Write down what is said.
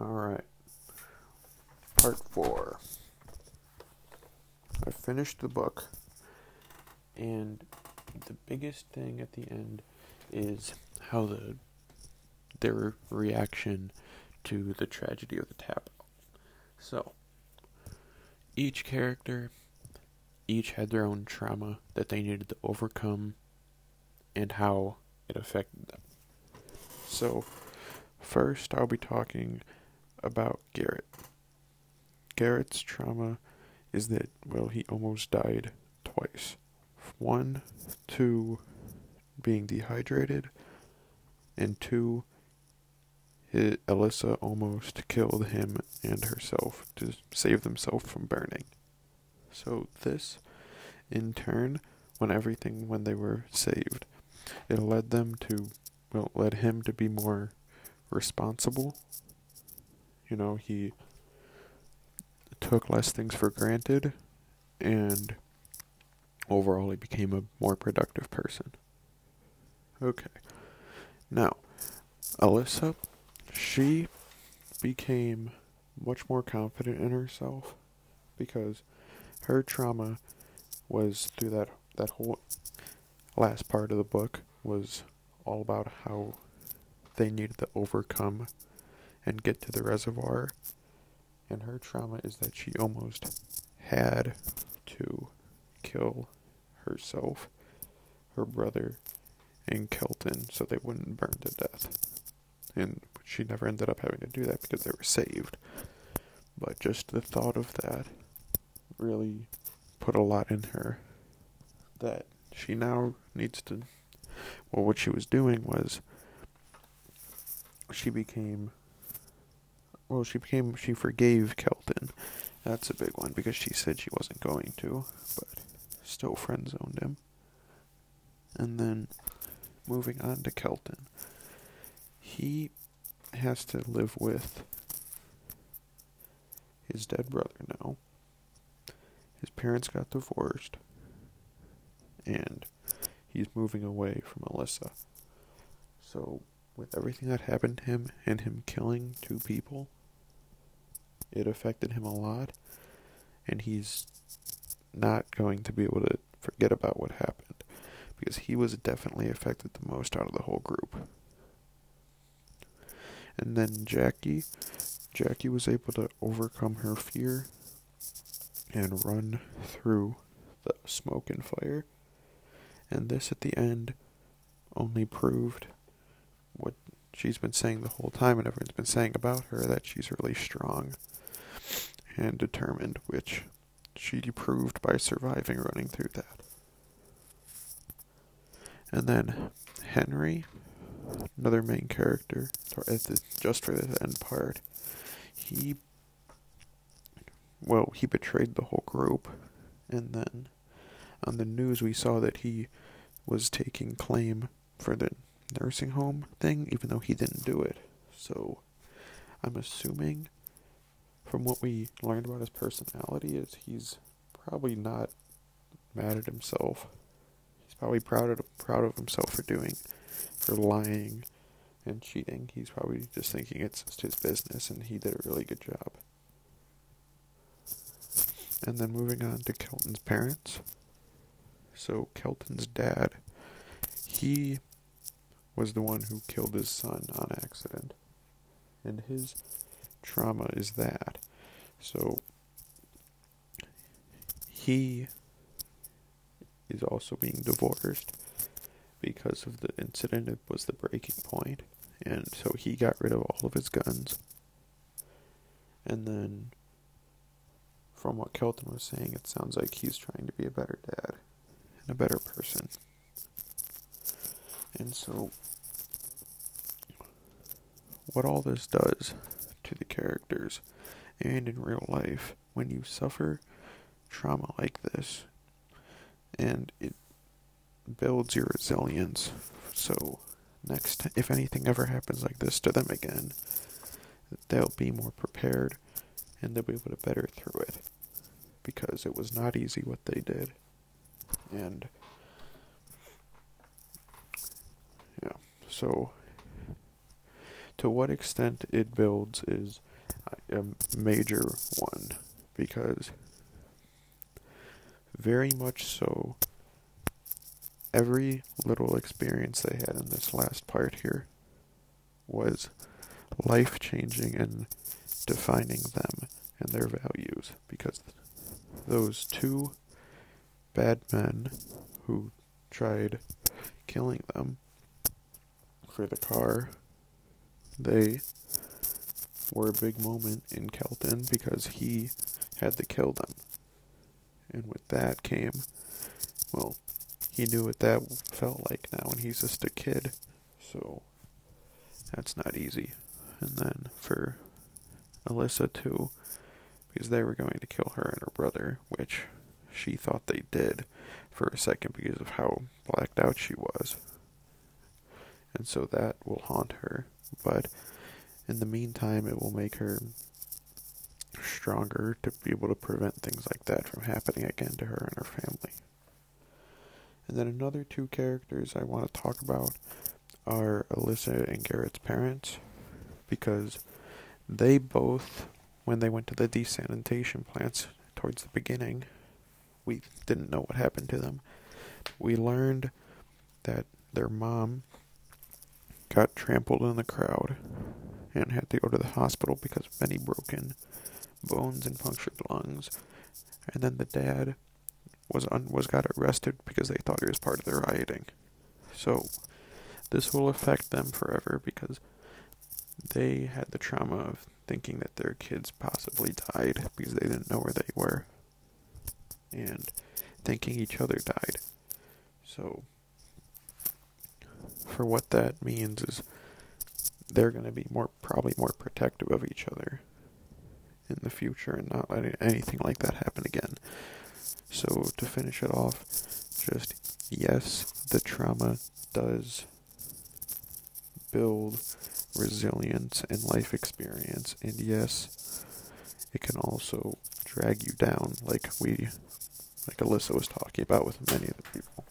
Alright. Part 4. I finished the book, and the biggest thing at the end is how the their reaction to the tragedy of the tap. So, each character each had their own trauma that they needed to overcome and how it affected them. So, first I'll be talking about Garrett. Garrett's trauma is that, well, he almost died twice. One, two, being dehydrated, and two, his, Alyssa almost killed him and herself to save themselves from burning. So this, in turn, when everything when they were saved, it led them to, well, led him to be more responsible. You know, he took less things for granted, and overall, he became a more productive person. Okay. Now, Alyssa, she became much more confident in herself because her trauma was through that that whole last part of the book was all about how they needed to overcome and get to the reservoir. And her trauma is that she almost had to kill herself, her brother, and Kelton so they wouldn't burn to death. And she never ended up having to do that because they were saved. But just the thought of that really put a lot in her that she now needs to well what she was doing was she became well she became she forgave Kelton. That's a big one because she said she wasn't going to, but still friend zoned him. And then moving on to Kelton. He has to live with his dead brother now. His parents got divorced, and he's moving away from Alyssa. So, with everything that happened to him and him killing two people, it affected him a lot, and he's not going to be able to forget about what happened because he was definitely affected the most out of the whole group. And then Jacqui, Jacqui was able to overcome her fear and run through the smoke and fire. And this at the end only proved what she's been saying the whole time and everyone's been saying about her that she's really strong and determined, which she proved by surviving running through that. And then Henry, another main character, just for the end part, he well, he betrayed the whole group. And then on the news, we saw that he was taking claim for the nursing home thing, even though he didn't do it. So I'm assuming from what we learned about his personality is he's probably not mad at himself. He's probably proud of proud of himself for doing for lying and cheating. He's probably just thinking it's just his business and he did a really good job. And then moving on to Kelton's parents. So Kelton's dad, he was the one who killed his son on accident. And his trauma is that. So he is also being divorced because of the incident. It was the breaking point. And so he got rid of all of his guns. And then from what Kelton was saying, it sounds like he's trying to be a better dad and a better person. And so, what all this does to the characters and in real life, when you suffer trauma like this, and it builds your resilience. So, next, if anything ever happens like this to them again, they'll be more prepared and they'll be able to better through it because it was not easy what they did. And yeah, so to what extent it builds is a major one because very much so every little experience they had in this last part here was life changing and defining them and their values because those two bad men who tried killing them for the car they were a big moment in Kelton because he had to kill them. And with that came, well, he knew what that felt like now, and he's just a kid. So that's not easy. And then for Alyssa, too, because they were going to kill her and her brother, which she thought they did for a second because of how blacked out she was. And so that will haunt her. But in the meantime, it will make her stronger to be able to prevent things like that from happening again to her and her family. And then another two characters I want to talk about are Alyssa and Garrett's parents because they both, when they went to the desalination plants towards the beginning, we didn't know what happened to them. We learned that their mom got trampled in the crowd and had to go to the hospital because of many broken bones and punctured lungs. And then the dad was un- was got arrested because they thought he was part of the rioting. So this will affect them forever because they had the trauma of thinking that their kids possibly died because they didn't know where they were and thinking each other died. So for what that means is they're going to be more probably more protective of each other in the future and not letting anything like that happen again. So to finish it off, just yes, the trauma does build resilience and life experience, and yes, it can also drag you down, like we, like Alyssa was talking about with many of the people.